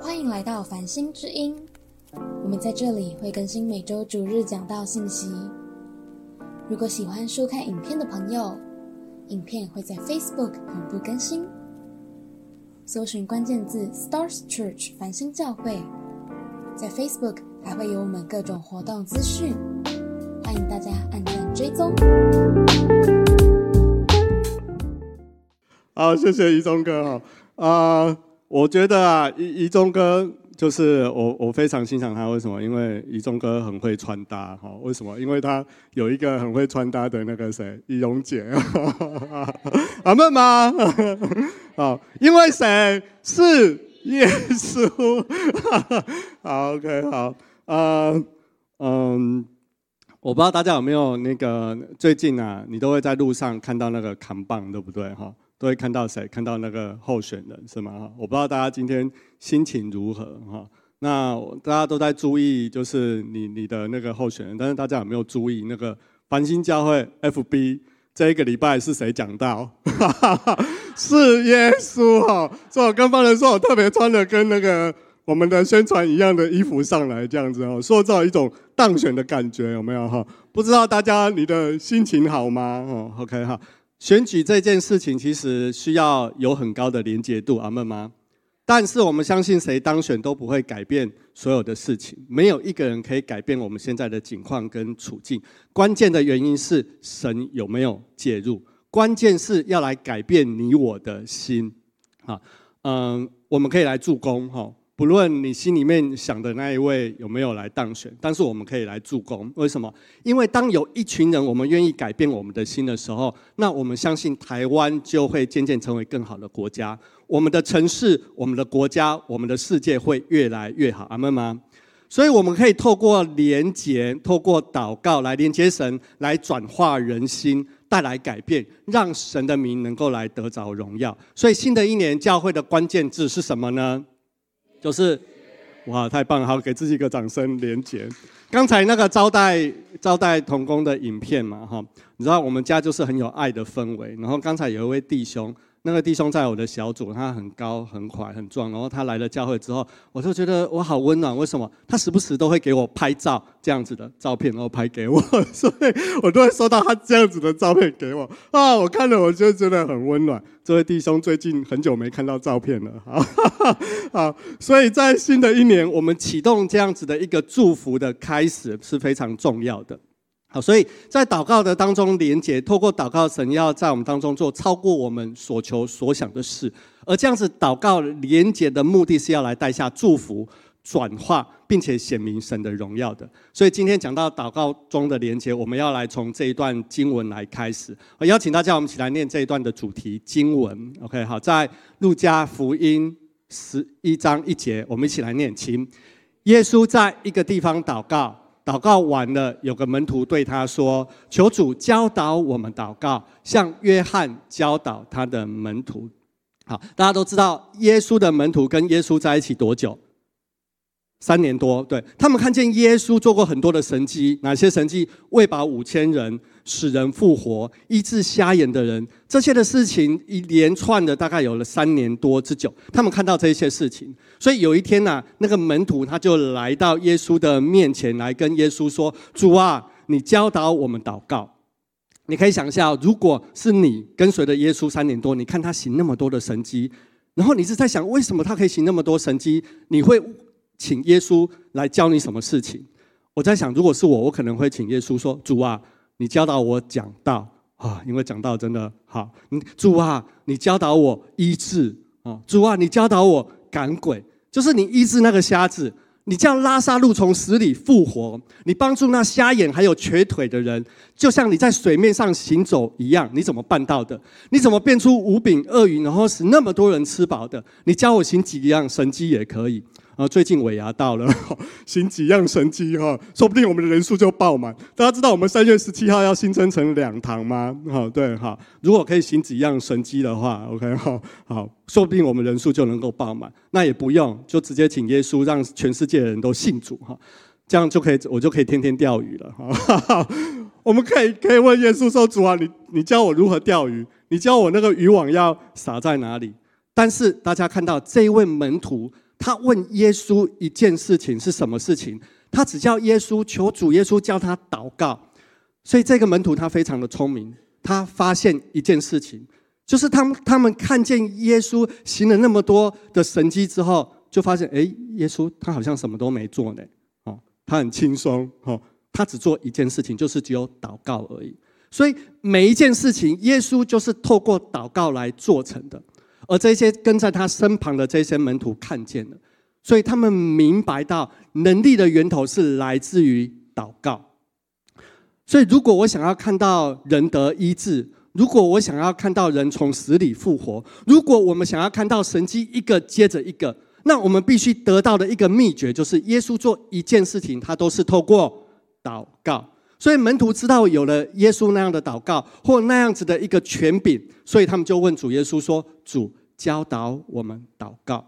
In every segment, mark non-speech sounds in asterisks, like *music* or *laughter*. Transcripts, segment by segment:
欢迎来到繁星之音，我们在这里会更新每周主日讲道信息。如果喜欢收看影片的朋友，影片会在 Facebook 同步更新。搜寻关键字 “Stars Church” 繁星教会，在 Facebook 还会有我们各种活动资讯，欢迎大家按赞追踪。好，谢谢怡中哥哈。啊，我觉得啊，怡怡中哥就是我，我非常欣赏他。为什么？因为一中哥很会穿搭哈。为什么？因为他有一个很会穿搭的那个谁，怡蓉姐。*laughs* 阿妹吗？*laughs* 好，因为谁是耶稣？*laughs* 好，OK，好，呃，嗯，我不知道大家有没有那个最近啊，你都会在路上看到那个扛棒，对不对？哈，都会看到谁？看到那个候选人是吗？我不知道大家今天心情如何哈。那大家都在注意，就是你你的那个候选人，但是大家有没有注意那个繁星教会 FB？这一个礼拜是谁讲到？*laughs* 是耶稣哈！所以我跟方人说，我特别穿的跟那个我们的宣传一样的衣服上来，这样子哦，塑造一种当选的感觉，有没有哈？不知道大家你的心情好吗？哦，OK 哈。选举这件事情其实需要有很高的连结度，阿门吗？但是我们相信，谁当选都不会改变所有的事情。没有一个人可以改变我们现在的境况跟处境。关键的原因是神有没有介入？关键是要来改变你我的心。啊，嗯，我们可以来助攻哈。不论你心里面想的那一位有没有来当选，但是我们可以来助攻。为什么？因为当有一群人我们愿意改变我们的心的时候，那我们相信台湾就会渐渐成为更好的国家。我们的城市、我们的国家、我们的世界会越来越好。阿门吗？所以我们可以透过连结、透过祷告来连接神，来转化人心，带来改变，让神的名能够来得着荣耀。所以新的一年教会的关键字是什么呢？就是哇，太棒了！好，给自己一个掌声。连结刚才那个招待招待童工的影片嘛，哈，你知道我们家就是很有爱的氛围。然后刚才有一位弟兄。那个弟兄在我的小组，他很高、很快、很壮。然后他来了教会之后，我就觉得我好温暖。为什么？他时不时都会给我拍照这样子的照片，然后拍给我，*laughs* 所以我都会收到他这样子的照片给我。啊，我看了我就觉得很温暖。这位弟兄最近很久没看到照片了，*laughs* 好，所以在新的一年，我们启动这样子的一个祝福的开始是非常重要的。好，所以在祷告的当中连接，透过祷告，神要在我们当中做超过我们所求所想的事。而这样子祷告连接的目的是要来带下祝福、转化，并且显明神的荣耀的。所以今天讲到祷告中的连接，我们要来从这一段经文来开始。我邀请大家，我们一起来念这一段的主题经文。OK，好，在路加福音十一章一节，我们一起来念，请耶稣在一个地方祷告。祷告完了，有个门徒对他说：“求主教导我们祷告，像约翰教导他的门徒。”好，大家都知道，耶稣的门徒跟耶稣在一起多久？三年多。对他们看见耶稣做过很多的神迹，哪些神迹？喂饱五千人。使人复活、医治瞎眼的人，这些的事情一连串的，大概有了三年多之久。他们看到这些事情，所以有一天呐，那个门徒他就来到耶稣的面前来跟耶稣说：“主啊，你教导我们祷告。”你可以想象，如果是你跟随着耶稣三年多，你看他行那么多的神迹，然后你是在想，为什么他可以行那么多神迹？你会请耶稣来教你什么事情？我在想，如果是我，我可能会请耶稣说：“主啊。”你教导我讲道啊，因为讲道真的好。你主啊，你教导我医治啊，主啊，你教导我赶鬼，就是你医治那个瞎子，你叫拉萨路从死里复活，你帮助那瞎眼还有瘸腿的人，就像你在水面上行走一样，你怎么办到的？你怎么变出五饼鳄鱼，然后使那么多人吃饱的？你教我行几样神迹也可以。啊，最近尾牙到了，*laughs* 行几样神迹哈，说不定我们的人数就爆满。大家知道我们三月十七号要新增成两堂吗？好，对哈，如果可以行几样神迹的话，OK 哈，好，说不定我们人数就能够爆满。那也不用，就直接请耶稣让全世界的人都信主哈，这样就可以，我就可以天天钓鱼了哈。*laughs* 我们可以可以问耶稣说：主啊，你你教我如何钓鱼？你教我那个渔网要撒在哪里？但是大家看到这一位门徒，他问耶稣一件事情是什么事情？他只叫耶稣求主耶稣教他祷告。所以这个门徒他非常的聪明，他发现一件事情，就是他他们看见耶稣行了那么多的神迹之后，就发现，哎，耶稣他好像什么都没做呢，哦，他很轻松，哦，他只做一件事情，就是只有祷告而已。所以每一件事情，耶稣就是透过祷告来做成的。而这些跟在他身旁的这些门徒看见了，所以他们明白到能力的源头是来自于祷告。所以，如果我想要看到人得医治，如果我想要看到人从死里复活，如果我们想要看到神迹一个接着一个，那我们必须得到的一个秘诀，就是耶稣做一件事情，他都是透过祷告。所以门徒知道有了耶稣那样的祷告或那样子的一个权柄，所以他们就问主耶稣说：“主教导我们祷告。”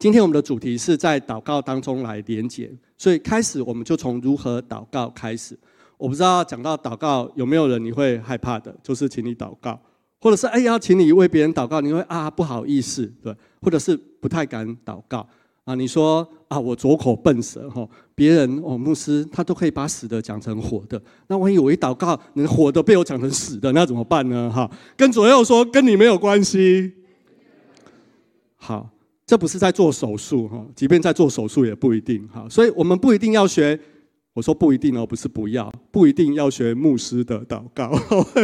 今天我们的主题是在祷告当中来连结，所以开始我们就从如何祷告开始。我不知道讲到祷告有没有人你会害怕的，就是请你祷告，或者是哎要请你为别人祷告，你会啊不好意思，对，或者是不太敢祷告啊。你说啊我左口笨舌哈，别人哦牧师他都可以把死的讲成活的，那万一我一祷告，你活的被我讲成死的，那怎么办呢？哈，跟左右说跟你没有关系。好，这不是在做手术哈，即便在做手术也不一定哈，所以我们不一定要学。我说不一定哦，不是不要，不一定要学牧师的祷告。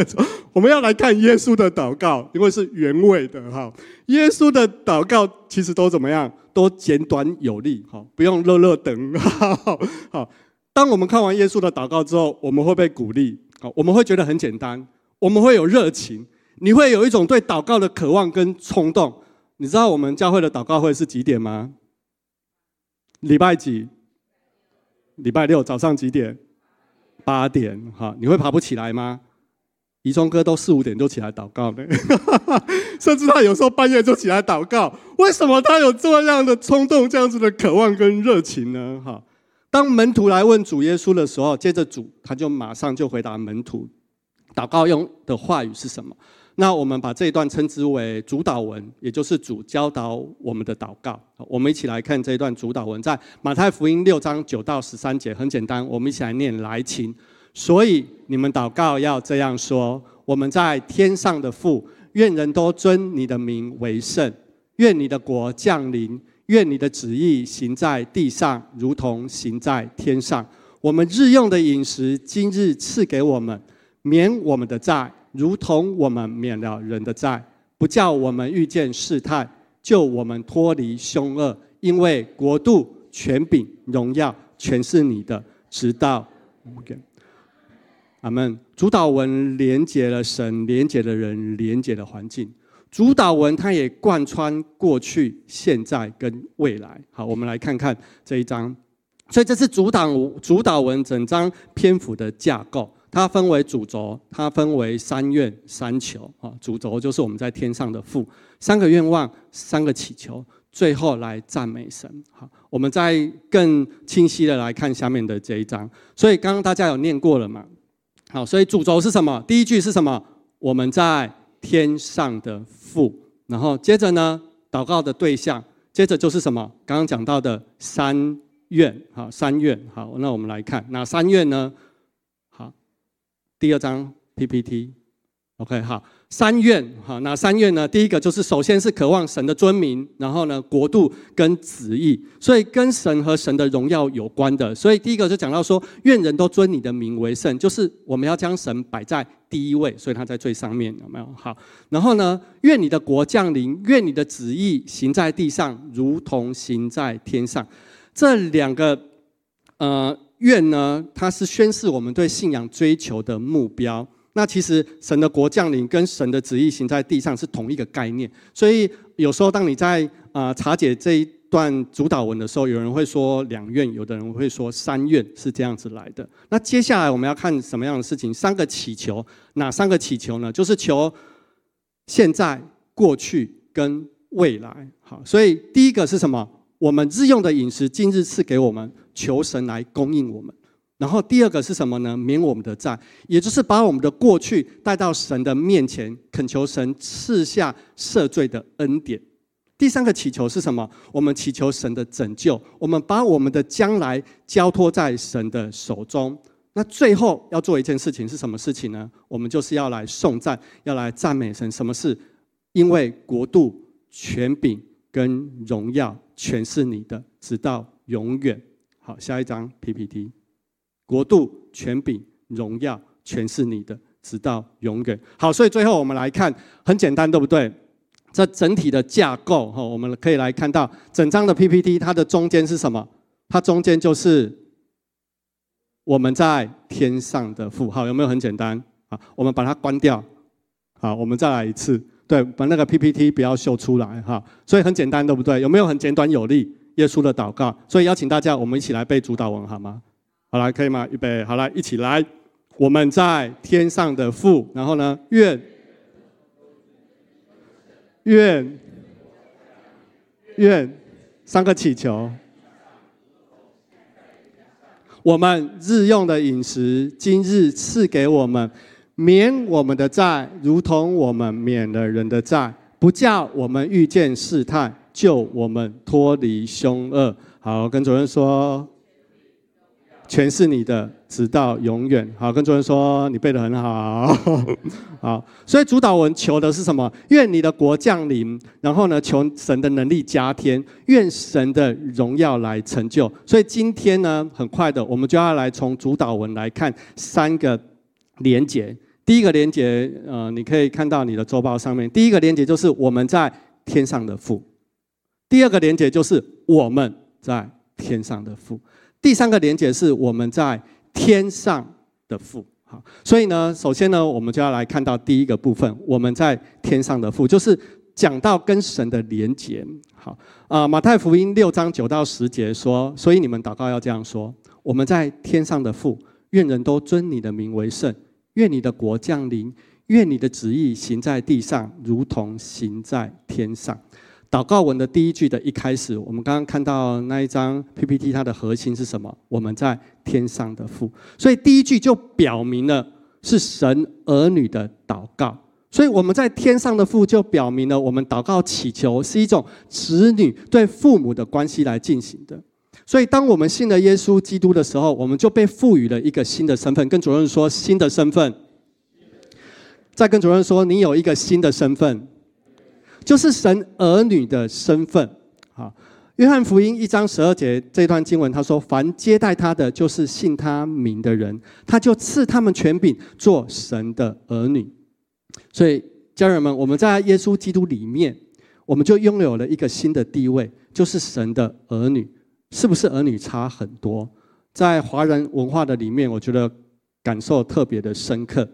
*laughs* 我们要来看耶稣的祷告，因为是原味的哈。耶稣的祷告其实都怎么样？都简短有力，哈，不用热热等。*laughs* 好，当我们看完耶稣的祷告之后，我们会被鼓励，好，我们会觉得很简单，我们会有热情，你会有一种对祷告的渴望跟冲动。你知道我们教会的祷告会是几点吗？礼拜几？礼拜六早上几点？八点，哈，你会爬不起来吗？宜中哥都四五点就起来祷告的，*laughs* 甚至他有时候半夜就起来祷告。为什么他有这样的冲动、这样子的渴望跟热情呢？哈，当门徒来问主耶稣的时候，接着主他就马上就回答门徒，祷告用的话语是什么？那我们把这一段称之为主导文，也就是主教导我们的祷告。我们一起来看这一段主导文，在马太福音六章九到十三节，很简单，我们一起来念来请。所以你们祷告要这样说：我们在天上的父，愿人都尊你的名为圣，愿你的国降临，愿你的旨意行在地上，如同行在天上。我们日用的饮食，今日赐给我们，免我们的债。如同我们免了人的债，不叫我们遇见试探，救我们脱离凶恶。因为国度、权柄、荣耀，全是你的，直到。阿门。主导文连接了神，连接了人，连接了环境。主导文它也贯穿过去、现在跟未来。好，我们来看看这一章。所以这是主导主导文整章篇幅的架构。它分为主轴，它分为三愿三求啊。主轴就是我们在天上的父，三个愿望，三个祈求，最后来赞美神。好，我们再更清晰的来看下面的这一章。所以刚刚大家有念过了嘛？好，所以主轴是什么？第一句是什么？我们在天上的父。然后接着呢，祷告的对象，接着就是什么？刚刚讲到的三愿。好，三愿。好，那我们来看哪三愿呢？第二张 PPT，OK，好，三愿，好，哪三愿呢？第一个就是首先是渴望神的尊名，然后呢，国度跟旨意，所以跟神和神的荣耀有关的。所以第一个就讲到说，愿人都尊你的名为圣，就是我们要将神摆在第一位，所以他在最上面，有没有？好，然后呢，愿你的国降临，愿你的旨意行在地上，如同行在天上。这两个，呃。愿呢，它是宣示我们对信仰追求的目标。那其实神的国降临跟神的旨意行在地上是同一个概念。所以有时候当你在啊查解这一段主导文的时候，有人会说两愿，有的人会说三愿是这样子来的。那接下来我们要看什么样的事情？三个祈求，哪三个祈求呢？就是求现在、过去跟未来。好，所以第一个是什么？我们日用的饮食，今日赐给我们。求神来供应我们，然后第二个是什么呢？免我们的债，也就是把我们的过去带到神的面前，恳求神赐下赦罪的恩典。第三个祈求是什么？我们祈求神的拯救，我们把我们的将来交托在神的手中。那最后要做一件事情是什么事情呢？我们就是要来颂赞，要来赞美神。什么事？因为国度、权柄跟荣耀全是你的，直到永远。好，下一张 PPT。国度、权柄、荣耀，全是你的，直到永远。好，所以最后我们来看，很简单，对不对？这整体的架构，哈，我们可以来看到整张的 PPT，它的中间是什么？它中间就是我们在天上的符号，有没有很简单？好，我们把它关掉。好，我们再来一次，对，把那个 PPT 不要秀出来，哈。所以很简单，对不对？有没有很简短有力？耶稣的祷告。所以邀请大家，我们一起来背主祷文，好吗？好来，可以吗？预备，好来，一起来。我们在天上的父，然后呢？愿愿愿三个祈求。我们日用的饮食，今日赐给我们，免我们的债，如同我们免了人的债，不叫我们遇见试探，救我们脱离凶恶。好，跟主任说。全是你的，直到永远。好，跟主任说，你背得很好。*laughs* 好，所以主导文求的是什么？愿你的国降临，然后呢，求神的能力加添，愿神的荣耀来成就。所以今天呢，很快的，我们就要来从主导文来看三个连结。第一个连结，呃，你可以看到你的周报上面，第一个连结就是我们在天上的父；第二个连接就是我们在天上的父。第三个连接是我们在天上的父，好，所以呢，首先呢，我们就要来看到第一个部分，我们在天上的父，就是讲到跟神的连接。好，啊，马太福音六章九到十节说，所以你们祷告要这样说：我们在天上的父，愿人都尊你的名为圣，愿你的国降临，愿你的旨意行在地上，如同行在天上。祷告文的第一句的一开始，我们刚刚看到那一张 PPT，它的核心是什么？我们在天上的父，所以第一句就表明了是神儿女的祷告。所以我们在天上的父，就表明了我们祷告祈求是一种子女对父母的关系来进行的。所以当我们信了耶稣基督的时候，我们就被赋予了一个新的身份。跟主任说新的身份，再跟主任说你有一个新的身份。就是神儿女的身份，好，约翰福音一章十二节这段经文，他说：“凡接待他的，就是信他名的人，他就赐他们权柄，做神的儿女。”所以，家人们，我们在耶稣基督里面，我们就拥有了一个新的地位，就是神的儿女。是不是儿女差很多？在华人文化的里面，我觉得感受特别的深刻。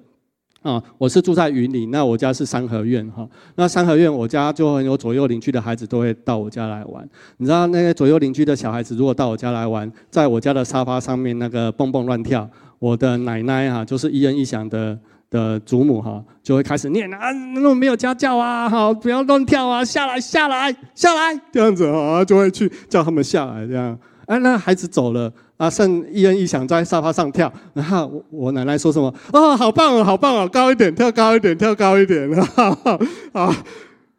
啊，我是住在云林，那我家是三合院哈。那三合院，我家就很有左右邻居的孩子都会到我家来玩。你知道那个左右邻居的小孩子，如果到我家来玩，在我家的沙发上面那个蹦蹦乱跳，我的奶奶哈，就是一人一响的的祖母哈，就会开始念啊，那种没有家教啊，好，不要乱跳啊，下来下来下来这样子哈，就会去叫他们下来这样。哎，那孩子走了。啊，剩一人一响在沙发上跳，然后我奶奶说什么？哦，好棒哦，好棒哦，高一点，跳高一点，跳高一点。*laughs* 啊，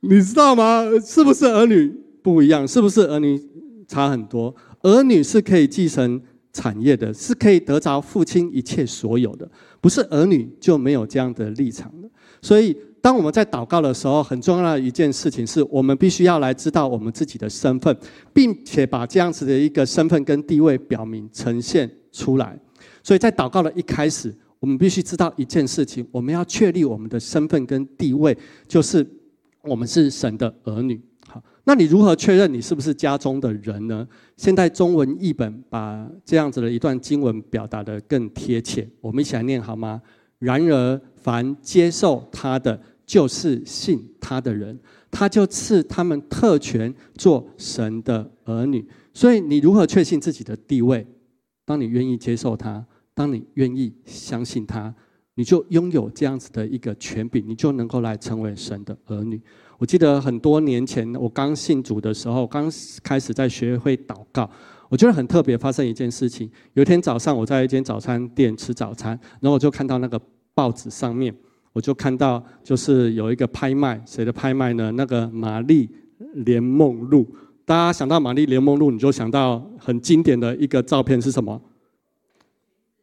你知道吗？是不是儿女不一样？是不是儿女差很多？儿女是可以继承产业的，是可以得着父亲一切所有的，不是儿女就没有这样的立场的。所以。当我们在祷告的时候，很重要的一件事情是我们必须要来知道我们自己的身份，并且把这样子的一个身份跟地位表明呈现出来。所以在祷告的一开始，我们必须知道一件事情：我们要确立我们的身份跟地位，就是我们是神的儿女。好，那你如何确认你是不是家中的人呢？现代中文译本把这样子的一段经文表达的更贴切，我们一起来念好吗？然而，凡接受他的，就是信他的人，他就赐他们特权做神的儿女。所以，你如何确信自己的地位？当你愿意接受他，当你愿意相信他，你就拥有这样子的一个权柄，你就能够来成为神的儿女。我记得很多年前，我刚信主的时候，刚开始在学会祷告，我觉得很特别，发生一件事情。有一天早上，我在一间早餐店吃早餐，然后我就看到那个报纸上面，我就看到就是有一个拍卖，谁的拍卖呢？那个玛丽莲梦露。大家想到玛丽莲梦露，你就想到很经典的一个照片是什么？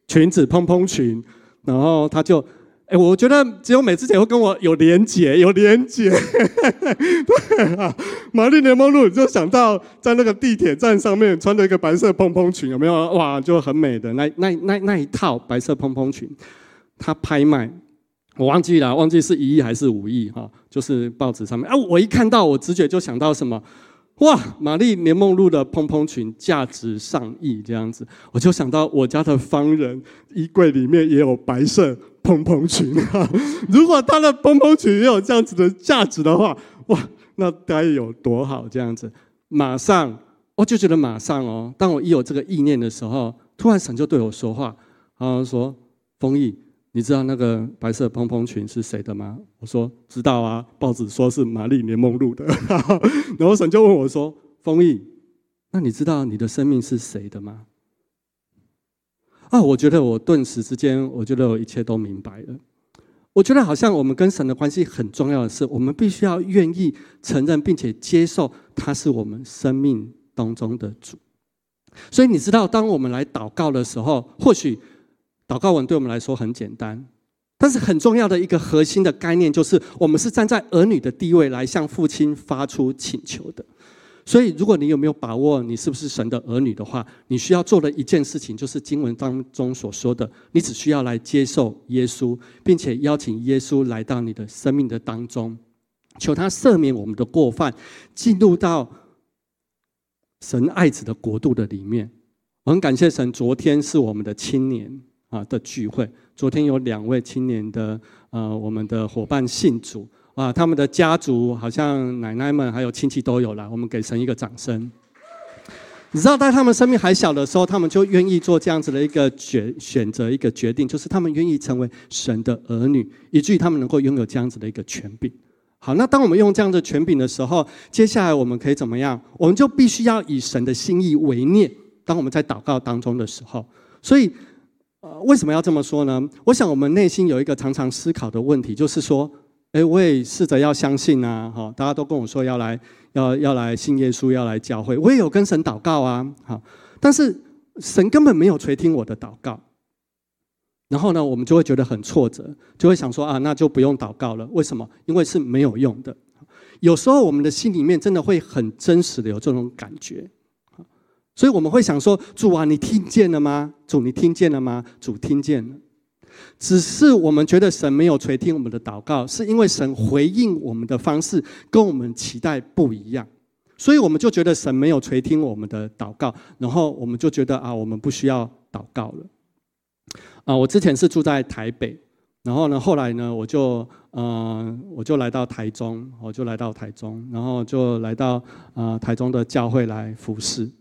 裙子蓬蓬裙，然后他就。哎，我觉得只有美智姐会跟我有连结，*laughs* 有连结。*laughs* 对啊，玛丽莲梦露就想到在那个地铁站上面穿着一个白色蓬蓬裙，有没有？哇，就很美的那那那那一套白色蓬蓬裙，她拍卖，我忘记了，忘记是一亿还是五亿哈？就是报纸上面啊，我一看到，我直觉就想到什么？哇，玛丽莲梦露的蓬蓬裙价值上亿这样子，我就想到我家的方人衣柜里面也有白色。蓬蓬裙啊！*laughs* 如果他的蓬蓬裙也有这样子的价值的话，哇，那该有多好！这样子，马上我就觉得马上哦，当我一有这个意念的时候，突然神就对我说话，然后说：“丰毅，你知道那个白色蓬蓬裙是谁的吗？”我说：“知道啊，报纸说是玛丽莲梦露的。*laughs* ”然后神就问我说：“丰毅，那你知道你的生命是谁的吗？”啊，我觉得我顿时之间，我觉得我一切都明白了。我觉得好像我们跟神的关系很重要的是，我们必须要愿意承认并且接受他是我们生命当中的主。所以你知道，当我们来祷告的时候，或许祷告文对我们来说很简单，但是很重要的一个核心的概念就是，我们是站在儿女的地位来向父亲发出请求的。所以，如果你有没有把握，你是不是神的儿女的话，你需要做的一件事情，就是经文当中所说的，你只需要来接受耶稣，并且邀请耶稣来到你的生命的当中，求他赦免我们的过犯，进入到神爱子的国度的里面。我很感谢神，昨天是我们的青年啊的聚会，昨天有两位青年的呃我们的伙伴信主。啊，他们的家族好像奶奶们还有亲戚都有了，我们给神一个掌声。你知道，在他们生命还小的时候，他们就愿意做这样子的一个决选择，一个决定，就是他们愿意成为神的儿女，以至于他们能够拥有这样子的一个权柄。好，那当我们用这样的权柄的时候，接下来我们可以怎么样？我们就必须要以神的心意为念。当我们在祷告当中的时候，所以，呃，为什么要这么说呢？我想，我们内心有一个常常思考的问题，就是说。哎，我也试着要相信啊，哈！大家都跟我说要来，要要来信耶稣，要来教会。我也有跟神祷告啊，好，但是神根本没有垂听我的祷告。然后呢，我们就会觉得很挫折，就会想说啊，那就不用祷告了。为什么？因为是没有用的。有时候我们的心里面真的会很真实的有这种感觉，所以我们会想说：主啊，你听见了吗？主，你听见了吗？主听见了。只是我们觉得神没有垂听我们的祷告，是因为神回应我们的方式跟我们期待不一样，所以我们就觉得神没有垂听我们的祷告，然后我们就觉得啊，我们不需要祷告了。啊，我之前是住在台北，然后呢，后来呢，我就呃，我就来到台中，我就来到台中，然后就来到啊台中的教会来服侍，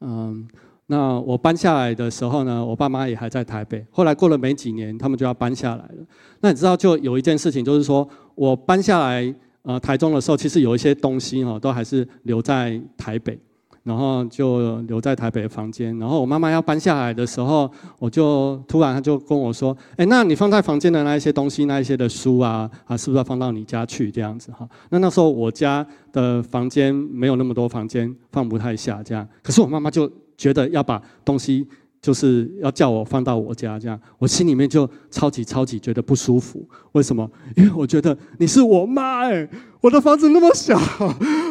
嗯。那我搬下来的时候呢，我爸妈也还在台北。后来过了没几年，他们就要搬下来了。那你知道，就有一件事情，就是说我搬下来呃台中的时候，其实有一些东西哈，都还是留在台北，然后就留在台北的房间。然后我妈妈要搬下来的时候，我就突然他就跟我说：“哎，那你放在房间的那一些东西，那一些的书啊，啊，是不是要放到你家去这样子哈？”那那时候我家的房间没有那么多房间，放不太下这样。可是我妈妈就。觉得要把东西，就是要叫我放到我家这样，我心里面就超级超级觉得不舒服。为什么？因为我觉得你是我妈哎。我的房子那么小，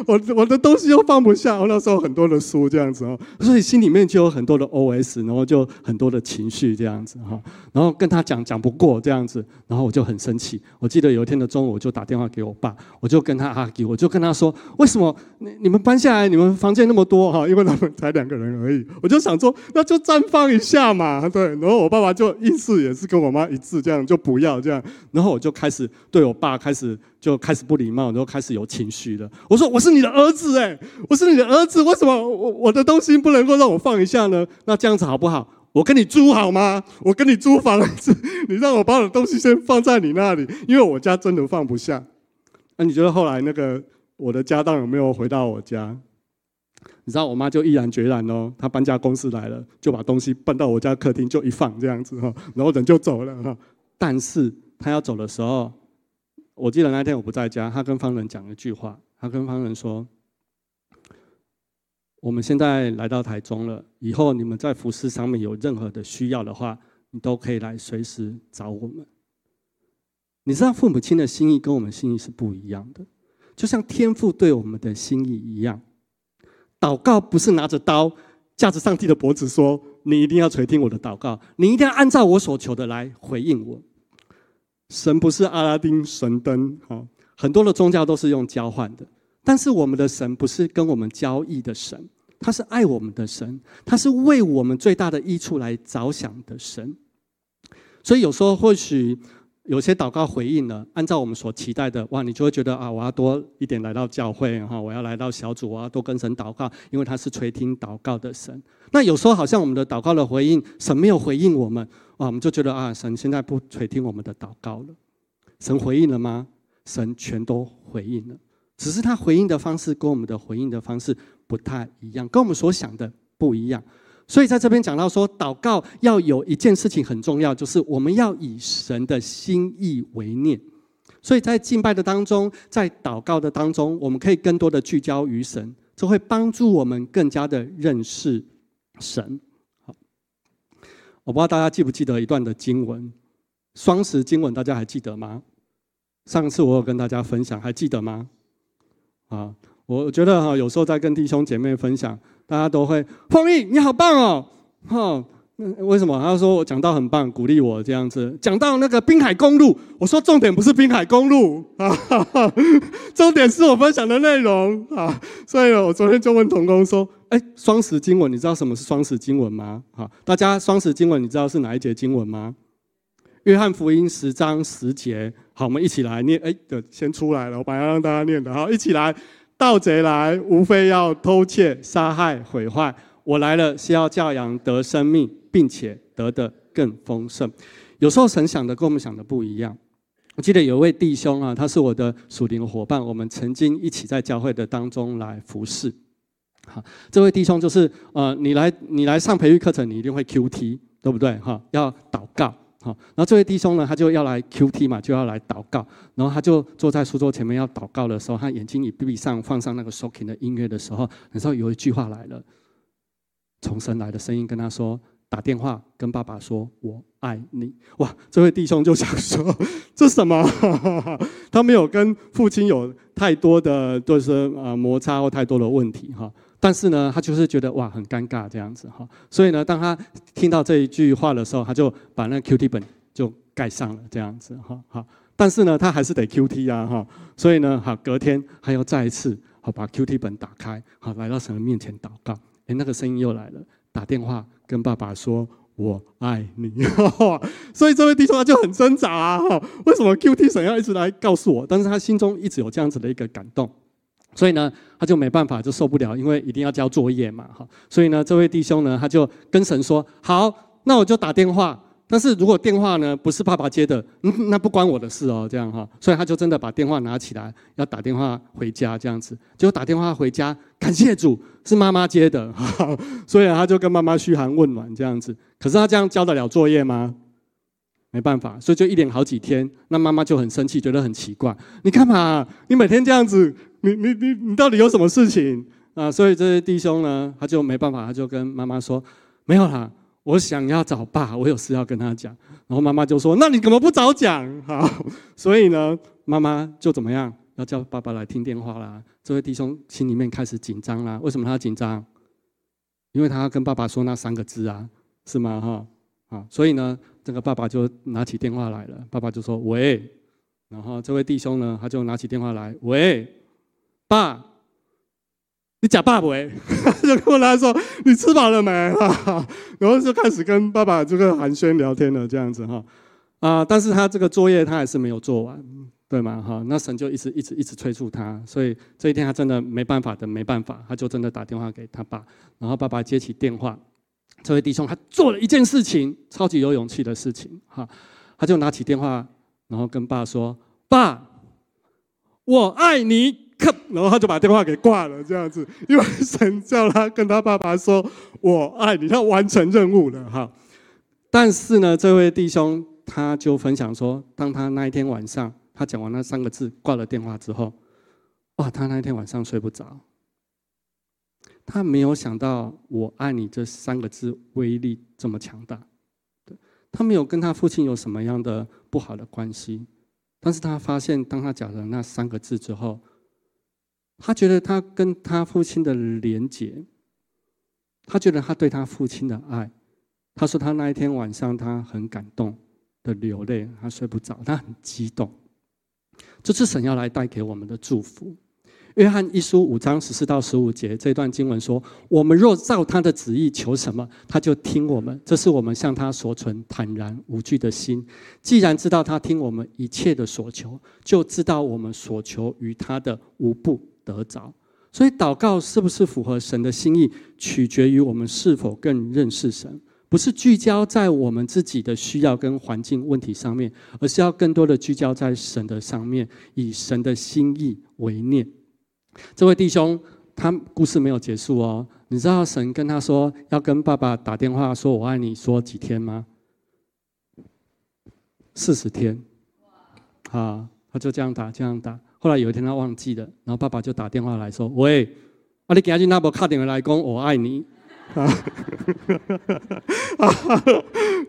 我我的东西又放不下。我那时候很多的书这样子哦，所以心里面就有很多的 OS，然后就很多的情绪这样子哈。然后跟他讲讲不过这样子，然后我就很生气。我记得有一天的中午，我就打电话给我爸，我就跟他 argue，我就跟他说：为什么你你们搬下来，你们房间那么多哈？因为他们才两个人而已。我就想说，那就暂放一下嘛，对。然后我爸爸就意思也是跟我妈一致，这样就不要这样。然后我就开始对我爸开始。就开始不礼貌，然后开始有情绪了。我说：“我是你的儿子，哎，我是你的儿子，为什么我我的东西不能够让我放一下呢？那这样子好不好？我跟你租好吗？我跟你租房子，你让我把我的东西先放在你那里，因为我家真的放不下。那你觉得后来那个我的家当有没有回到我家？你知道我妈就毅然决然哦，她搬家公司来了，就把东西搬到我家客厅就一放这样子哈，然后人就走了哈。但是她要走的时候，我记得那天我不在家，他跟方人讲一句话，他跟方人说：“我们现在来到台中了，以后你们在服饰上面有任何的需要的话，你都可以来随时找我们。”你知道父母亲的心意跟我们心意是不一样的，就像天父对我们的心意一样。祷告不是拿着刀架着上帝的脖子说：“你一定要垂听我的祷告，你一定要按照我所求的来回应我。”神不是阿拉丁神灯，好，很多的宗教都是用交换的，但是我们的神不是跟我们交易的神，他是爱我们的神，他是为我们最大的益处来着想的神。所以有时候或许。有些祷告回应了，按照我们所期待的，哇，你就会觉得啊，我要多一点来到教会哈，我要来到小组，我要多跟神祷告，因为他是垂听祷告的神。那有时候好像我们的祷告的回应，神没有回应我们，哇，我们就觉得啊，神现在不垂听我们的祷告了。神回应了吗？神全都回应了，只是他回应的方式跟我们的回应的方式不太一样，跟我们所想的不一样。所以在这边讲到说，祷告要有一件事情很重要，就是我们要以神的心意为念。所以在敬拜的当中，在祷告的当中，我们可以更多的聚焦于神，这会帮助我们更加的认识神。好，我不知道大家记不记得一段的经文，双十经文，大家还记得吗？上次我有跟大家分享，还记得吗？啊，我觉得哈，有时候在跟弟兄姐妹分享。大家都会，凤义你好棒哦，哈，为什么？他说我讲到很棒，鼓励我这样子。讲到那个滨海公路，我说重点不是滨海公路啊，*laughs* 重点是我分享的内容啊。所以我昨天就问童工说，哎，双十经文，你知道什么是双十经文吗？好，大家双十经文，你知道是哪一节经文吗？约翰福音十章十节。好，我们一起来念。哎，的先出来了，我本来让大家念的。好，一起来。盗贼来，无非要偷窃、杀害、毁坏。我来了，是要教养得生命，并且得的更丰盛。有时候神想的跟我们想的不一样。我记得有一位弟兄啊，他是我的属灵伙伴，我们曾经一起在教会的当中来服侍。好，这位弟兄就是呃，你来你来上培育课程，你一定会 Q T，对不对？哈，要祷告。好，然后这位弟兄呢，他就要来 Q T 嘛，就要来祷告。然后他就坐在书桌前面要祷告的时候，他眼睛一闭上，放上那个 shocking 的音乐的时候，你知道有一句话来了，从神来的声音跟他说：“打电话跟爸爸说我爱你。”哇，这位弟兄就想说：“这什么？”他没有跟父亲有太多的就是呃摩擦或太多的问题哈。但是呢，他就是觉得哇很尴尬这样子哈，所以呢，当他听到这一句话的时候，他就把那 Q T 本就盖上了这样子哈。好，但是呢，他还是得 Q T 啊哈，所以呢，好隔天他又再一次好把 Q T 本打开，好来到神的面前祷告，哎那个声音又来了，打电话跟爸爸说我爱你，*laughs* 所以这位弟兄他就很挣扎啊哈，为什么 Q T 神要一直来告诉我？但是他心中一直有这样子的一个感动。所以呢，他就没办法，就受不了，因为一定要交作业嘛，哈。所以呢，这位弟兄呢，他就跟神说：“好，那我就打电话。但是如果电话呢不是爸爸接的，那不关我的事哦，这样哈。所以他就真的把电话拿起来，要打电话回家这样子。结果打电话回家，感谢主是妈妈接的，*laughs* 所以他就跟妈妈嘘寒问暖这样子。可是他这样交得了作业吗？没办法，所以就一连好几天，那妈妈就很生气，觉得很奇怪，你干嘛？你每天这样子。你你你你到底有什么事情啊？所以这些弟兄呢，他就没办法，他就跟妈妈说：“没有啦，我想要找爸，我有事要跟他讲。”然后妈妈就说：“那你怎么不早讲？”好，所以呢，妈妈就怎么样，要叫爸爸来听电话啦。这位弟兄心里面开始紧张啦。为什么他紧张？因为他要跟爸爸说那三个字啊，是吗？哈啊，所以呢，这个爸爸就拿起电话来了。爸爸就说：“喂。”然后这位弟兄呢，他就拿起电话来：“喂。”爸，你假爸不？*laughs* 就跟他说：“你吃饱了没？” *laughs* 然后就开始跟爸爸这个寒暄聊天了，这样子哈啊！但是他这个作业他还是没有做完，对吗？哈，那神就一直一直一直催促他，所以这一天他真的没办法的，没办法，他就真的打电话给他爸，然后爸爸接起电话，这位弟兄他做了一件事情，超级有勇气的事情哈，他就拿起电话，然后跟爸说：“爸，我爱你。”咔，然后他就把电话给挂了，这样子，因为神叫他跟他爸爸说：“我爱你。”他完成任务了哈。但是呢，这位弟兄他就分享说，当他那一天晚上，他讲完那三个字，挂了电话之后，哇，他那一天晚上睡不着。他没有想到“我爱你”这三个字威力这么强大。他没有跟他父亲有什么样的不好的关系，但是他发现，当他讲了那三个字之后，他觉得他跟他父亲的连结，他觉得他对他父亲的爱。他说他那一天晚上他很感动的流泪，他睡不着，他很激动。这是神要来带给我们的祝福。约翰一书五章十四到十五节这段经文说：“我们若照他的旨意求什么，他就听我们。这是我们向他所存坦然无惧的心。既然知道他听我们一切的所求，就知道我们所求于他的无不得着。所以祷告是不是符合神的心意，取决于我们是否更认识神。不是聚焦在我们自己的需要跟环境问题上面，而是要更多的聚焦在神的上面，以神的心意为念。”这位弟兄，他故事没有结束哦。你知道神跟他说要跟爸爸打电话说“我爱你”说几天吗？四十天。啊，他就这样打，这样打。后来有一天他忘记了，然后爸爸就打电话来说：“喂，啊，你赶紧那部卡电话来讲我爱你。”啊，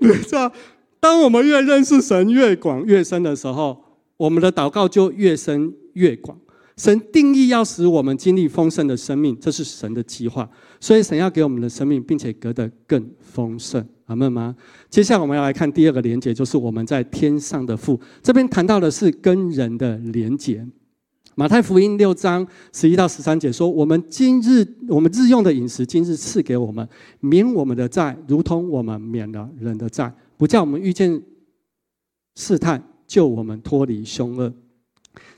你知道，当我们越认识神越广越深的时候，我们的祷告就越深越广。神定义要使我们经历丰盛的生命，这是神的计划。所以神要给我们的生命，并且隔得更丰盛，阿门吗？接下来我们要来看第二个连结，就是我们在天上的父。这边谈到的是跟人的连结。马太福音六章十一到十三节说：“我们今日我们日用的饮食，今日赐给我们，免我们的债，如同我们免了人的债，不叫我们遇见试探，救我们脱离凶恶。”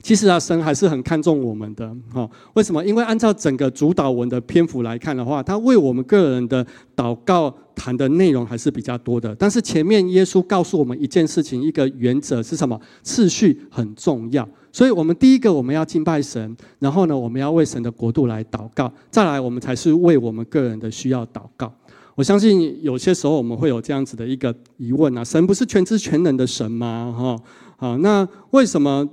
其实啊，神还是很看重我们的哈。为什么？因为按照整个主导文的篇幅来看的话，他为我们个人的祷告谈的内容还是比较多的。但是前面耶稣告诉我们一件事情，一个原则是什么？次序很重要。所以我们第一个我们要敬拜神，然后呢，我们要为神的国度来祷告，再来我们才是为我们个人的需要祷告。我相信有些时候我们会有这样子的一个疑问啊：神不是全知全能的神吗？哈，好，那为什么？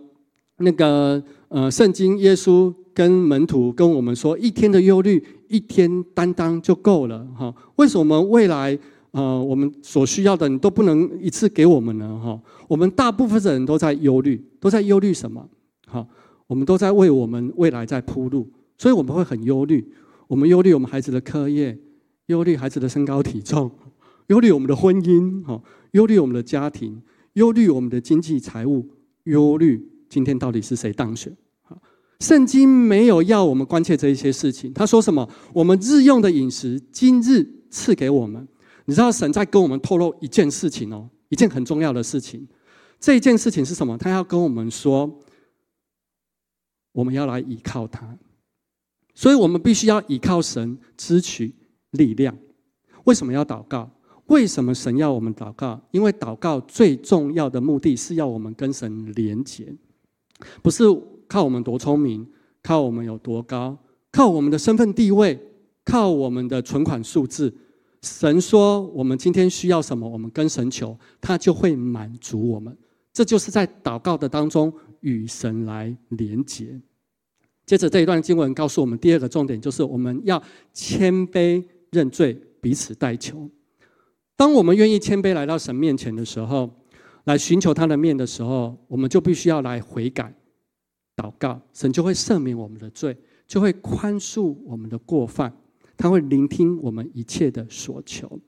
那个呃，圣经耶稣跟门徒跟我们说，一天的忧虑，一天担当就够了哈。为什么未来呃，我们所需要的你都不能一次给我们呢？哈，我们大部分的人都在忧虑，都在忧虑什么？哈，我们都在为我们未来在铺路，所以我们会很忧虑。我们忧虑我们孩子的课业，忧虑孩子的身高体重，忧虑我们的婚姻，哈，忧虑我们的家庭，忧虑我们的经济财务，忧虑。今天到底是谁当选？圣经没有要我们关切这一些事情。他说什么？我们日用的饮食，今日赐给我们。你知道神在跟我们透露一件事情哦，一件很重要的事情。这一件事情是什么？他要跟我们说，我们要来依靠他。所以我们必须要依靠神，支取力量。为什么要祷告？为什么神要我们祷告？因为祷告最重要的目的是要我们跟神连结。不是靠我们多聪明，靠我们有多高，靠我们的身份地位，靠我们的存款数字。神说，我们今天需要什么，我们跟神求，他就会满足我们。这就是在祷告的当中与神来连结。接着这一段经文告诉我们第二个重点，就是我们要谦卑认罪，彼此代求。当我们愿意谦卑来到神面前的时候。来寻求他的面的时候，我们就必须要来悔改、祷告，神就会赦免我们的罪，就会宽恕我们的过犯，他会聆听我们一切的所求。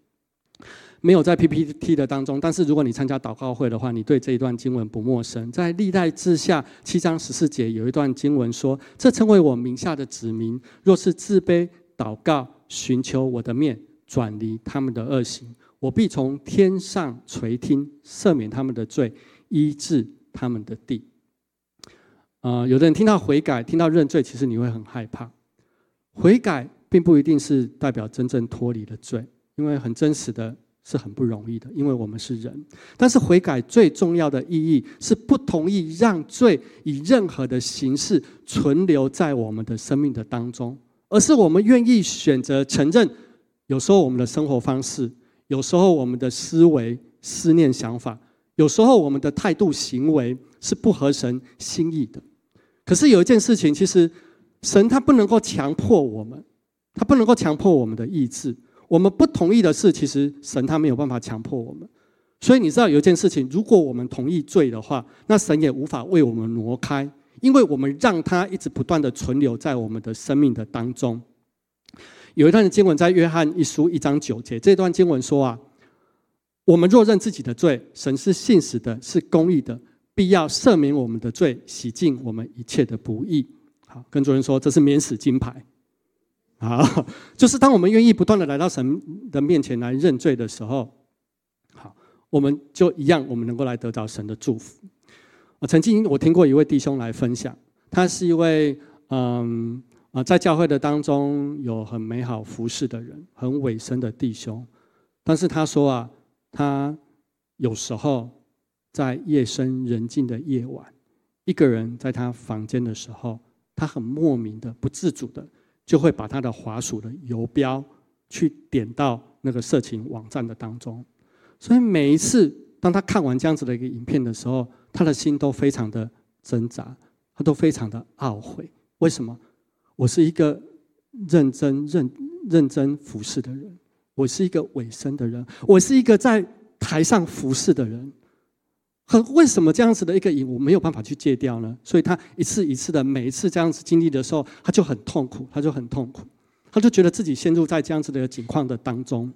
没有在 PPT 的当中，但是如果你参加祷告会的话，你对这一段经文不陌生。在历代志下七章十四节有一段经文说：“这称为我名下的子民，若是自卑祷告，寻求我的面，转离他们的恶行。”我必从天上垂听，赦免他们的罪，医治他们的地。啊，有的人听到悔改，听到认罪，其实你会很害怕。悔改并不一定是代表真正脱离了罪，因为很真实的，是很不容易的，因为我们是人。但是悔改最重要的意义是不同意让罪以任何的形式存留在我们的生命的当中，而是我们愿意选择承认，有时候我们的生活方式，有时候我们的思维、思念、想法，有时候我们的态度、行为是不合神心意的。可是有一件事情，其实神他不能够强迫我们，他不能够强迫我们的意志。我们不同意的事，其实神他没有办法强迫我们。所以你知道有一件事情，如果我们同意罪的话，那神也无法为我们挪开，因为我们让他一直不断的存留在我们的生命的当中。有一段经文在约翰一书一章九节，这段经文说啊，我们若认自己的罪，神是信实的，是公义的，必要赦免我们的罪，洗净我们一切的不义。好，跟主人说，这是免死金牌。好，*laughs* 就是当我们愿意不断的来到神的面前来认罪的时候，好，我们就一样，我们能够来得到神的祝福。我曾经我听过一位弟兄来分享，他是一位嗯啊在教会的当中有很美好服饰的人，很委身的弟兄，但是他说啊，他有时候在夜深人静的夜晚，一个人在他房间的时候，他很莫名的、不自主的。就会把他的滑鼠的游标去点到那个色情网站的当中，所以每一次当他看完这样子的一个影片的时候，他的心都非常的挣扎，他都非常的懊悔。为什么？我是一个认真认认真服侍的人，我是一个委身的人，我是一个在台上服侍的人。可为什么这样子的一个瘾，我没有办法去戒掉呢？所以他一次一次的，每一次这样子经历的时候，他就很痛苦，他就很痛苦，他就觉得自己陷入在这样子的一个境况的当中。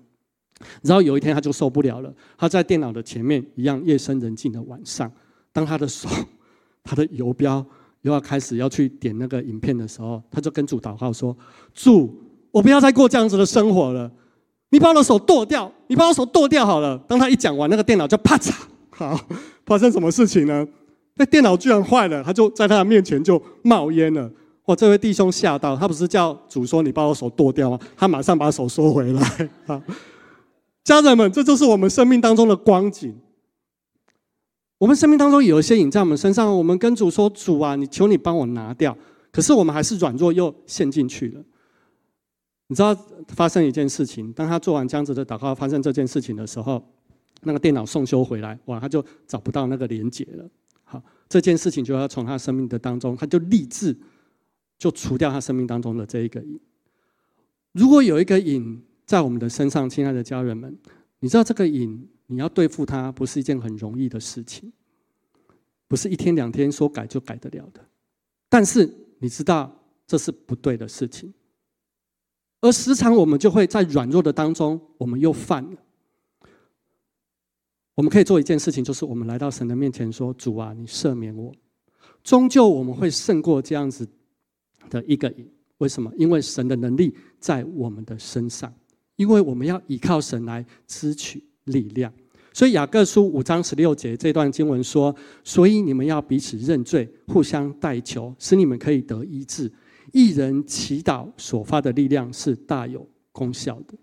然后有一天他就受不了了，他在电脑的前面一样夜深人静的晚上，当他的手、*laughs* 他的游标又要开始要去点那个影片的时候，他就跟主祷告说：“主，我不要再过这样子的生活了，你把我的手剁掉，你把我手剁掉好了。”当他一讲完，那个电脑就啪嚓，好。发生什么事情呢？那电脑居然坏了，他就在他的面前就冒烟了。哇！这位弟兄吓到，他不是叫主说你把我手剁掉吗？他马上把手收回来。啊，家人们，这就是我们生命当中的光景。我们生命当中有一些影在我们身上，我们跟主说：“主啊，你求你帮我拿掉。”可是我们还是软弱又陷进去了。你知道发生一件事情，当他做完这样子的祷告，发生这件事情的时候。那个电脑送修回来，哇，他就找不到那个连接了。好，这件事情就要从他生命的当中，他就立志就除掉他生命当中的这一个瘾。如果有一个瘾在我们的身上，亲爱的家人们，你知道这个瘾你要对付它不是一件很容易的事情，不是一天两天说改就改得了的。但是你知道这是不对的事情，而时常我们就会在软弱的当中，我们又犯了。我们可以做一件事情，就是我们来到神的面前说：“主啊，你赦免我。”终究我们会胜过这样子的一个瘾。为什么？因为神的能力在我们的身上，因为我们要依靠神来支取力量。所以雅各书五章十六节这段经文说：“所以你们要彼此认罪，互相代求，使你们可以得医治。一人祈祷所发的力量是大有功效的。”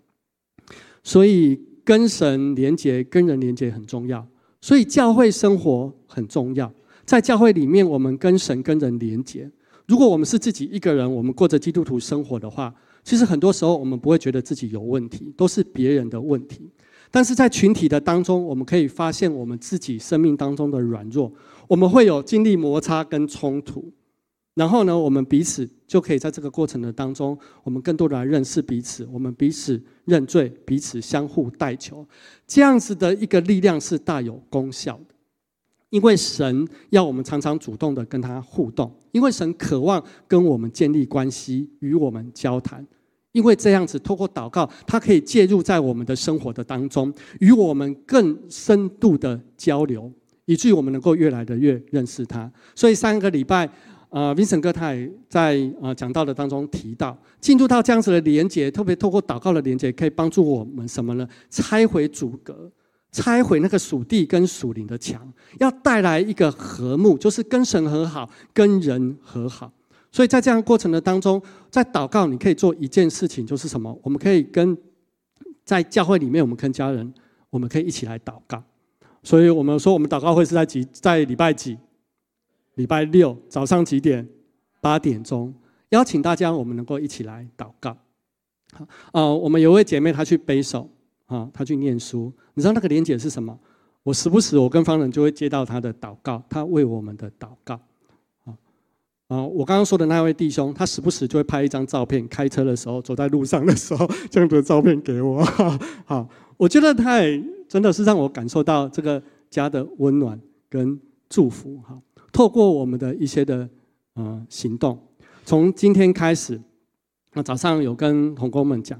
所以。跟神连接、跟人连接很重要，所以教会生活很重要。在教会里面，我们跟神、跟人连接。如果我们是自己一个人，我们过着基督徒生活的话，其实很多时候我们不会觉得自己有问题，都是别人的问题。但是在群体的当中，我们可以发现我们自己生命当中的软弱，我们会有经历摩擦跟冲突。然后呢，我们彼此就可以在这个过程的当中，我们更多的来认识彼此，我们彼此认罪，彼此相互代求，这样子的一个力量是大有功效的。因为神要我们常常主动的跟他互动，因为神渴望跟我们建立关系，与我们交谈。因为这样子，透过祷告，他可以介入在我们的生活的当中，与我们更深度的交流，以至于我们能够越来的越认识他。所以上个礼拜。呃，Vincent 哥他也在呃讲到的当中提到，进入到这样子的连接，特别透过祷告的连接，可以帮助我们什么呢？拆毁阻隔，拆毁那个属地跟属灵的墙，要带来一个和睦，就是跟神和好，跟人和好。所以在这样过程的当中，在祷告，你可以做一件事情，就是什么？我们可以跟在教会里面，我们跟家人，我们可以一起来祷告。所以我们说，我们祷告会是在几在礼拜几？礼拜六早上几点？八点钟，邀请大家，我们能够一起来祷告。好，呃，我们有位姐妹她去背手，啊，她去念书。你知道那个连结是什么？我时不时我跟方人就会接到她的祷告，她为我们的祷告。啊，我刚刚说的那位弟兄，他时不时就会拍一张照片，开车的时候，走在路上的时候，这样的照片给我。*laughs* 好，我觉得他也真的是让我感受到这个家的温暖跟祝福。哈，透过我们的一些的。呃，行动。从今天开始，那早上有跟同工们讲，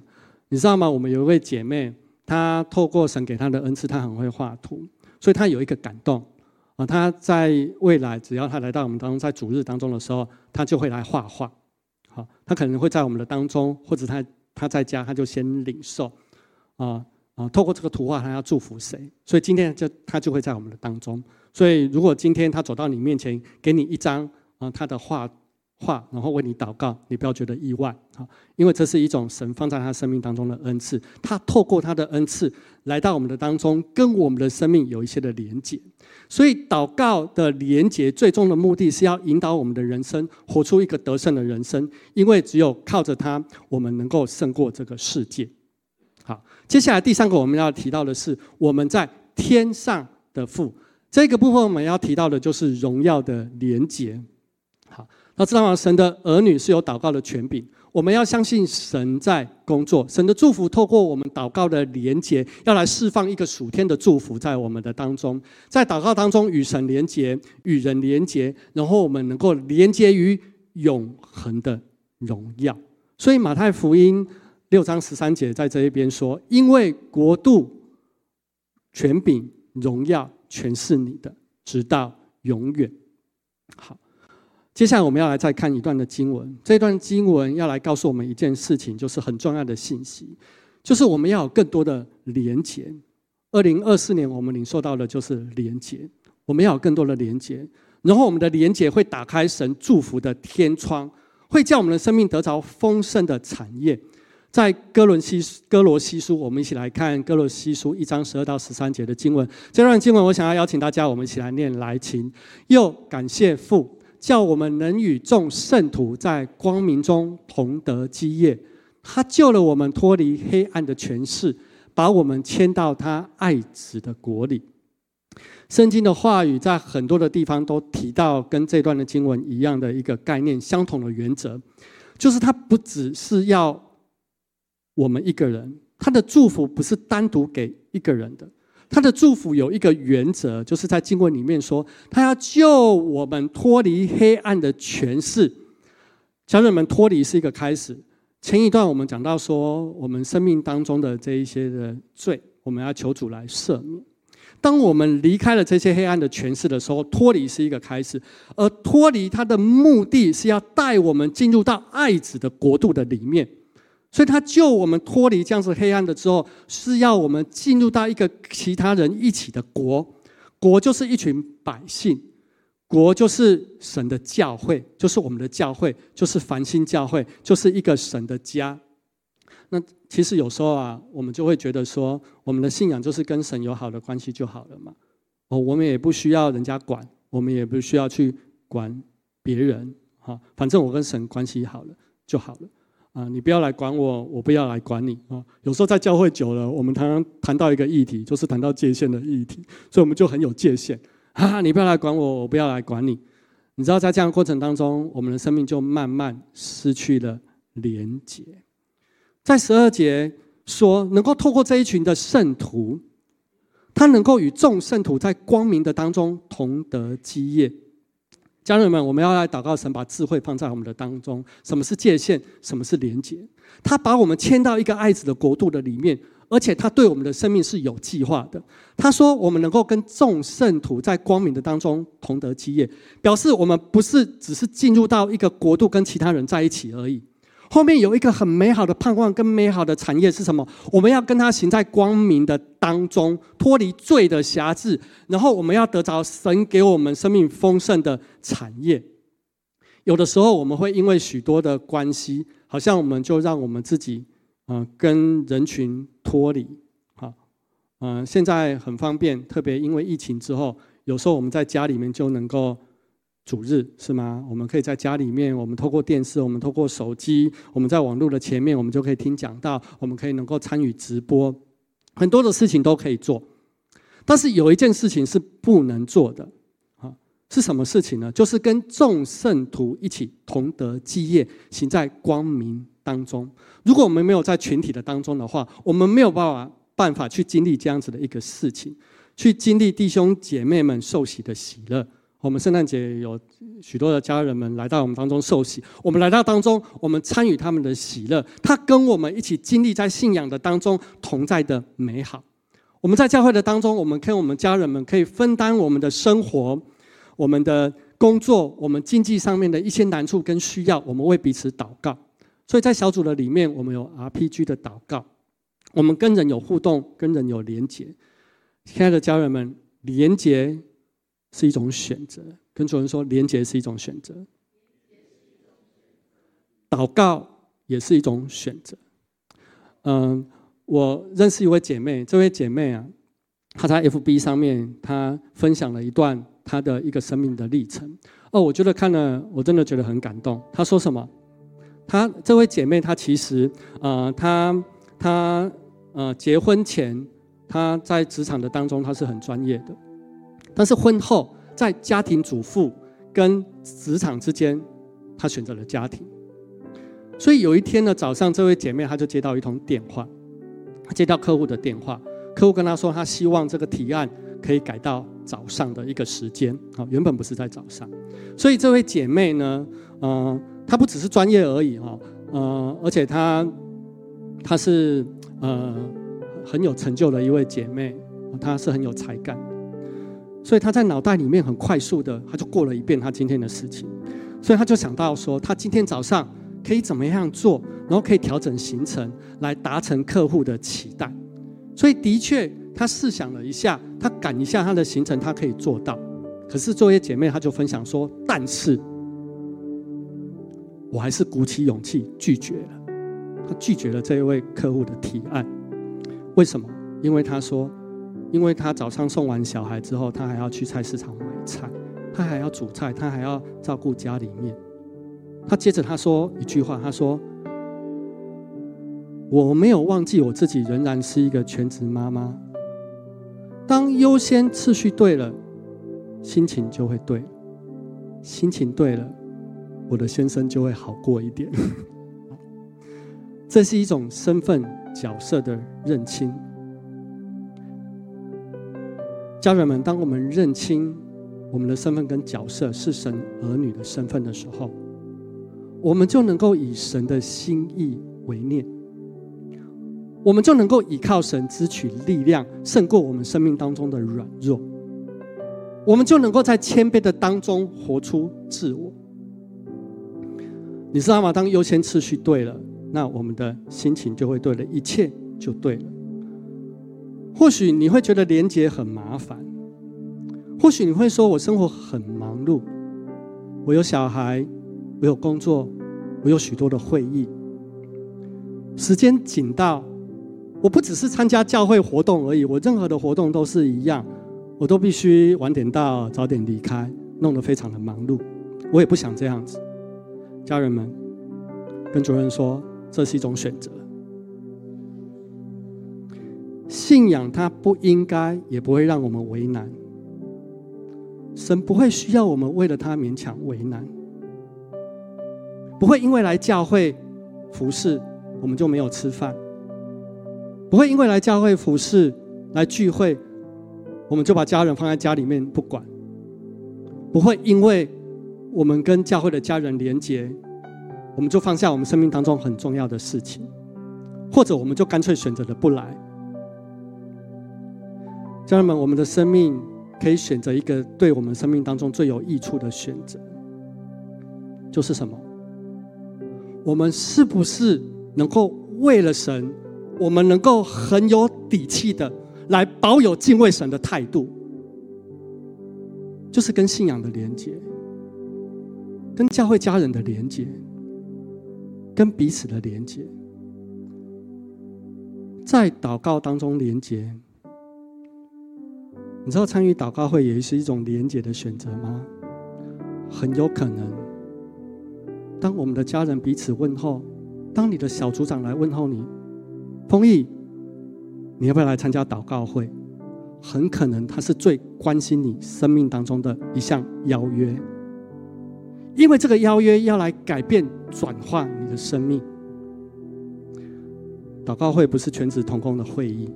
你知道吗？我们有一位姐妹，她透过神给她的恩赐，她很会画图，所以她有一个感动啊。他在未来，只要他来到我们当中，在主日当中的时候，他就会来画画。好，他可能会在我们的当中，或者他他在家，他就先领受啊啊，透过这个图画，他要祝福谁？所以今天就他就会在我们的当中。所以如果今天他走到你面前，给你一张。啊，他的画话，然后为你祷告，你不要觉得意外啊，因为这是一种神放在他生命当中的恩赐，他透过他的恩赐来到我们的当中，跟我们的生命有一些的连结。所以祷告的连结，最终的目的是要引导我们的人生活出一个得胜的人生，因为只有靠着他，我们能够胜过这个世界。好，接下来第三个我们要提到的是我们在天上的父，这个部分我们要提到的就是荣耀的连结。好，那知道吗？神的儿女是有祷告的权柄，我们要相信神在工作，神的祝福透过我们祷告的连接，要来释放一个属天的祝福在我们的当中，在祷告当中与神连接，与人连接，然后我们能够连接于永恒的荣耀。所以马太福音六章十三节在这一边说：“因为国度、权柄、荣耀全是你的，直到永远。”好。接下来我们要来再看一段的经文，这段经文要来告诉我们一件事情，就是很重要的信息，就是我们要有更多的连结。二零二四年我们领受到的就是连结，我们要有更多的连结，然后我们的连结会打开神祝福的天窗，会叫我们的生命得着丰盛的产业。在哥伦西哥罗西书，我们一起来看哥罗西书一章十二到十三节的经文。这段经文我想要邀请大家，我们一起来念来请，又感谢父。叫我们能与众圣徒在光明中同得基业。他救了我们脱离黑暗的权势，把我们迁到他爱子的国里。圣经的话语在很多的地方都提到跟这段的经文一样的一个概念，相同的原则，就是他不只是要我们一个人，他的祝福不是单独给一个人的。他的祝福有一个原则，就是在经文里面说，他要救我们脱离黑暗的权势。家人们，脱离是一个开始。前一段我们讲到说，我们生命当中的这一些的罪，我们要求主来赦免。当我们离开了这些黑暗的权势的时候，脱离是一个开始。而脱离它的目的是要带我们进入到爱子的国度的里面。所以，他救我们脱离这样子黑暗的之后，是要我们进入到一个其他人一起的国。国就是一群百姓，国就是神的教会，就是我们的教会，就是繁星教会，就是一个神的家。那其实有时候啊，我们就会觉得说，我们的信仰就是跟神有好的关系就好了嘛。哦，我们也不需要人家管，我们也不需要去管别人。哈，反正我跟神关系好了就好了。啊，你不要来管我，我不要来管你啊！有时候在教会久了，我们常常谈到一个议题，就是谈到界限的议题，所以我们就很有界限。啊，你不要来管我，我不要来管你。你知道，在这样过程当中，我们的生命就慢慢失去了连结。在十二节说，能够透过这一群的圣徒，他能够与众圣徒在光明的当中同得基业。家人们，我们要来祷告神，把智慧放在我们的当中。什么是界限？什么是连结？他把我们牵到一个爱子的国度的里面，而且他对我们的生命是有计划的。他说，我们能够跟众圣徒在光明的当中同得基业，表示我们不是只是进入到一个国度跟其他人在一起而已。后面有一个很美好的盼望跟美好的产业是什么？我们要跟他行在光明的当中，脱离罪的辖制，然后我们要得着神给我们生命丰盛的产业。有的时候我们会因为许多的关系，好像我们就让我们自己，嗯，跟人群脱离，好，嗯，现在很方便，特别因为疫情之后，有时候我们在家里面就能够主日，是吗？我们可以在家里面，我们透过电视，我们透过手机，我们在网络的前面，我们就可以听讲道，我们可以能够参与直播，很多的事情都可以做。但是有一件事情是不能做的啊。是什么事情呢？就是跟众圣徒一起同得基业，行在光明当中。如果我们没有在群体的当中的话，我们没有办法办法去经历这样子的一个事情，去经历弟兄姐妹们受洗的喜乐。我们圣诞节有许多的家人们来到我们当中受洗，我们来到当中，我们参与他们的喜乐，他跟我们一起经历在信仰的当中同在的美好。我们在教会的当中，我们跟我们家人们可以分担我们的生活。我们的工作，我们经济上面的一些难处跟需要，我们为彼此祷告。所以在小组的里面，我们有 RPG 的祷告，我们跟人有互动，跟人有连结。亲爱的家人们，连结是一种选择。跟主人说，连结是一种选择。祷告也是一种选择。嗯，我认识一位姐妹，这位姐妹啊，她在 FB 上面，她分享了一段。她的一个生命的历程哦，我觉得看了我真的觉得很感动。她说什么？她这位姐妹，她其实呃，她她呃，结婚前她在职场的当中她是很专业的，但是婚后在家庭主妇跟职场之间，她选择了家庭。所以有一天呢，早上这位姐妹她就接到一通电话，她接到客户的电话，客户跟她说，她希望这个提案。可以改到早上的一个时间，啊，原本不是在早上，所以这位姐妹呢，呃，她不只是专业而已，哈，呃，而且她，她是呃很有成就的一位姐妹，她是很有才干，所以她在脑袋里面很快速的，她就过了一遍她今天的事情，所以她就想到说，她今天早上可以怎么样做，然后可以调整行程来达成客户的期待，所以的确。她试想了一下，她赶一下她的行程，她可以做到。可是作为姐妹，她就分享说：“但是，我还是鼓起勇气拒绝了。她拒绝了这一位客户的提案。为什么？因为她说，因为他早上送完小孩之后，他还要去菜市场买菜，他还要煮菜，他还要照顾家里面。他接着他说一句话，他说：我没有忘记我自己仍然是一个全职妈妈。”当优先次序对了，心情就会对；心情对了，我的先生就会好过一点。这是一种身份角色的认清。家人们，当我们认清我们的身份跟角色是神儿女的身份的时候，我们就能够以神的心意为念。我们就能够依靠神支取力量，胜过我们生命当中的软弱。我们就能够在谦卑的当中活出自我。你知道吗？当优先次序对了，那我们的心情就会对了，一切就对了。或许你会觉得连接很麻烦，或许你会说我生活很忙碌，我有小孩，我有工作，我有许多的会议，时间紧到。我不只是参加教会活动而已，我任何的活动都是一样，我都必须晚点到，早点离开，弄得非常的忙碌。我也不想这样子。家人们，跟主任说，这是一种选择。信仰它不应该，也不会让我们为难。神不会需要我们为了他勉强为难，不会因为来教会服侍，我们就没有吃饭。不会因为来教会服侍、来聚会，我们就把家人放在家里面不管；不会因为我们跟教会的家人连结，我们就放下我们生命当中很重要的事情，或者我们就干脆选择了不来。家人们，我们的生命可以选择一个对我们生命当中最有益处的选择，就是什么？我们是不是能够为了神？我们能够很有底气的来保有敬畏神的态度，就是跟信仰的连接，跟教会家人的连接，跟彼此的连接，在祷告当中连接，你知道参与祷告会也是一种连结的选择吗？很有可能，当我们的家人彼此问候，当你的小组长来问候你，丰毅，你要不要来参加祷告会？很可能他是最关心你生命当中的一项邀约，因为这个邀约要来改变、转化你的生命。祷告会不是全职同工的会议。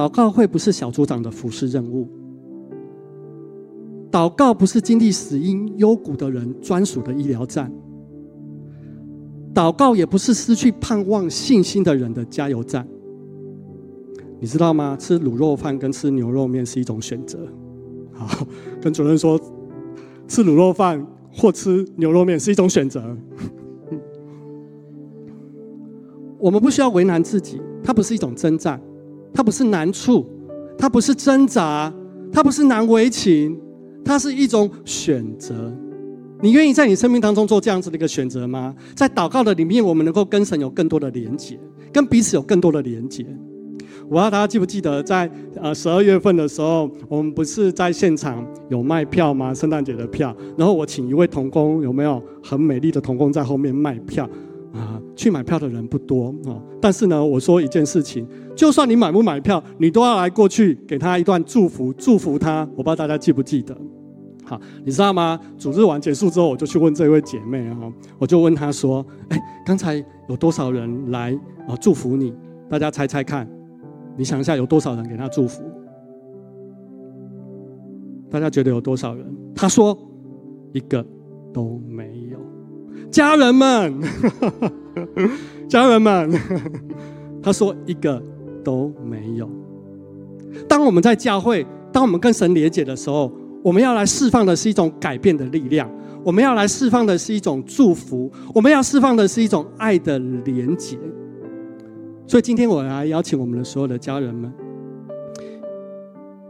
祷告会不是小组长的服饰任务，祷告不是经历死因幽谷的人专属的医疗站，祷告也不是失去盼望信心的人的加油站。你知道吗？吃卤肉饭跟吃牛肉面是一种选择。好，*laughs* 跟主任说，吃卤肉饭或吃牛肉面是一种选择。*laughs* 我们不需要为难自己，它不是一种征战。它不是难处，它不是挣扎，它不是难为情，它是一种选择。你愿意在你生命当中做这样子的一个选择吗？在祷告的里面，我们能够跟神有更多的连接，跟彼此有更多的连接。我不知道大家记不记得，在呃十二月份的时候，我们不是在现场有卖票吗？圣诞节的票，然后我请一位童工，有没有很美丽的童工在后面卖票？啊，去买票的人不多哦。但是呢，我说一件事情，就算你买不买票，你都要来过去给他一段祝福，祝福他。我不知道大家记不记得？好，你知道吗？主日完结束之后，我就去问这位姐妹啊，我就问她说：“哎，刚才有多少人来啊祝福你？大家猜猜看，你想一下有多少人给他祝福？大家觉得有多少人？”她说：“一个都没。”家人们，*laughs* 家人们，*laughs* 他说一个都没有。当我们在教会，当我们跟神连结的时候，我们要来释放的是一种改变的力量，我们要来释放的是一种祝福，我们要释放的是一种爱的连结。所以今天我来邀请我们的所有的家人们，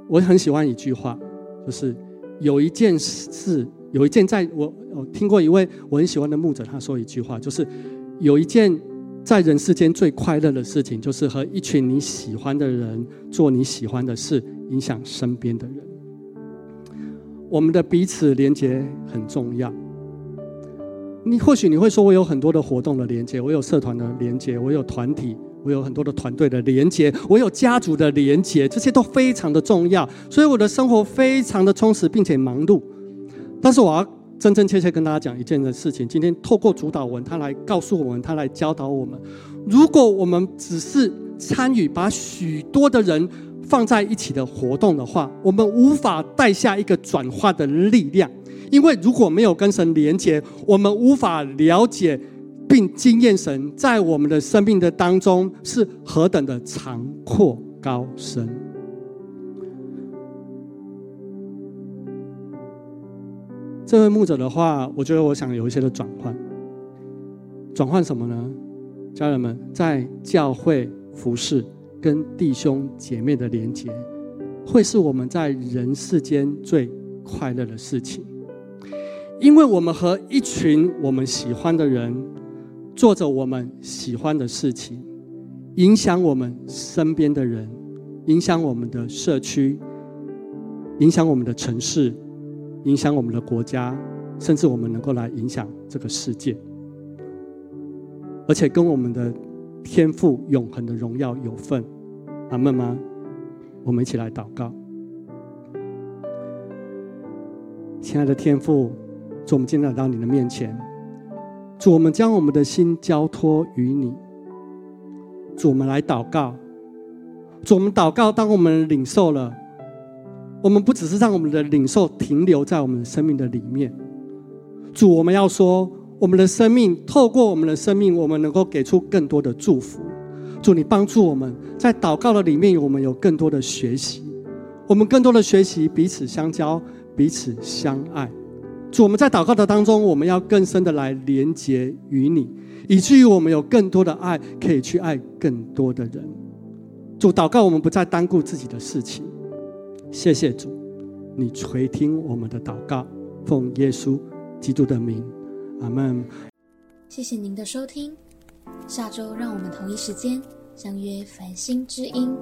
我很喜欢一句话，就是有一件事。有一件，在我我听过一位我很喜欢的牧者，他说一句话，就是有一件在人世间最快乐的事情，就是和一群你喜欢的人做你喜欢的事，影响身边的人。我们的彼此连接很重要。你或许你会说，我有很多的活动的连接，我有社团的连接，我有团体，我有很多的团队的连接，我有家族的连接，这些都非常的重要，所以我的生活非常的充实，并且忙碌。但是我要真真切切跟大家讲一件的事情。今天透过主导文，他来告诉我们，他来教导我们：如果我们只是参与把许多的人放在一起的活动的话，我们无法带下一个转化的力量。因为如果没有跟神连接，我们无法了解并经验神在我们的生命的当中是何等的长阔高深。这位牧者的话，我觉得我想有一些的转换。转换什么呢？家人们，在教会服侍跟弟兄姐妹的连结，会是我们在人世间最快乐的事情。因为我们和一群我们喜欢的人，做着我们喜欢的事情，影响我们身边的人，影响我们的社区，影响我们的城市。影响我们的国家，甚至我们能够来影响这个世界，而且跟我们的天赋永恒的荣耀有份，阿门吗？我们一起来祷告，亲爱的天父，主，我们今天来到你的面前，主，我们将我们的心交托于你，主，我们来祷告，主，我们祷告，当我们领受了。我们不只是让我们的领受停留在我们生命的里面，主，我们要说，我们的生命透过我们的生命，我们能够给出更多的祝福。主，你帮助我们在祷告的里面，我们有更多的学习，我们更多的学习彼此相交，彼此相爱。主，我们在祷告的当中，我们要更深的来连接于你，以至于我们有更多的爱，可以去爱更多的人。主，祷告我们不再单顾自己的事情。谢谢主，你垂听我们的祷告，奉耶稣基督的名，阿门。谢谢您的收听，下周让我们同一时间相约繁星之音。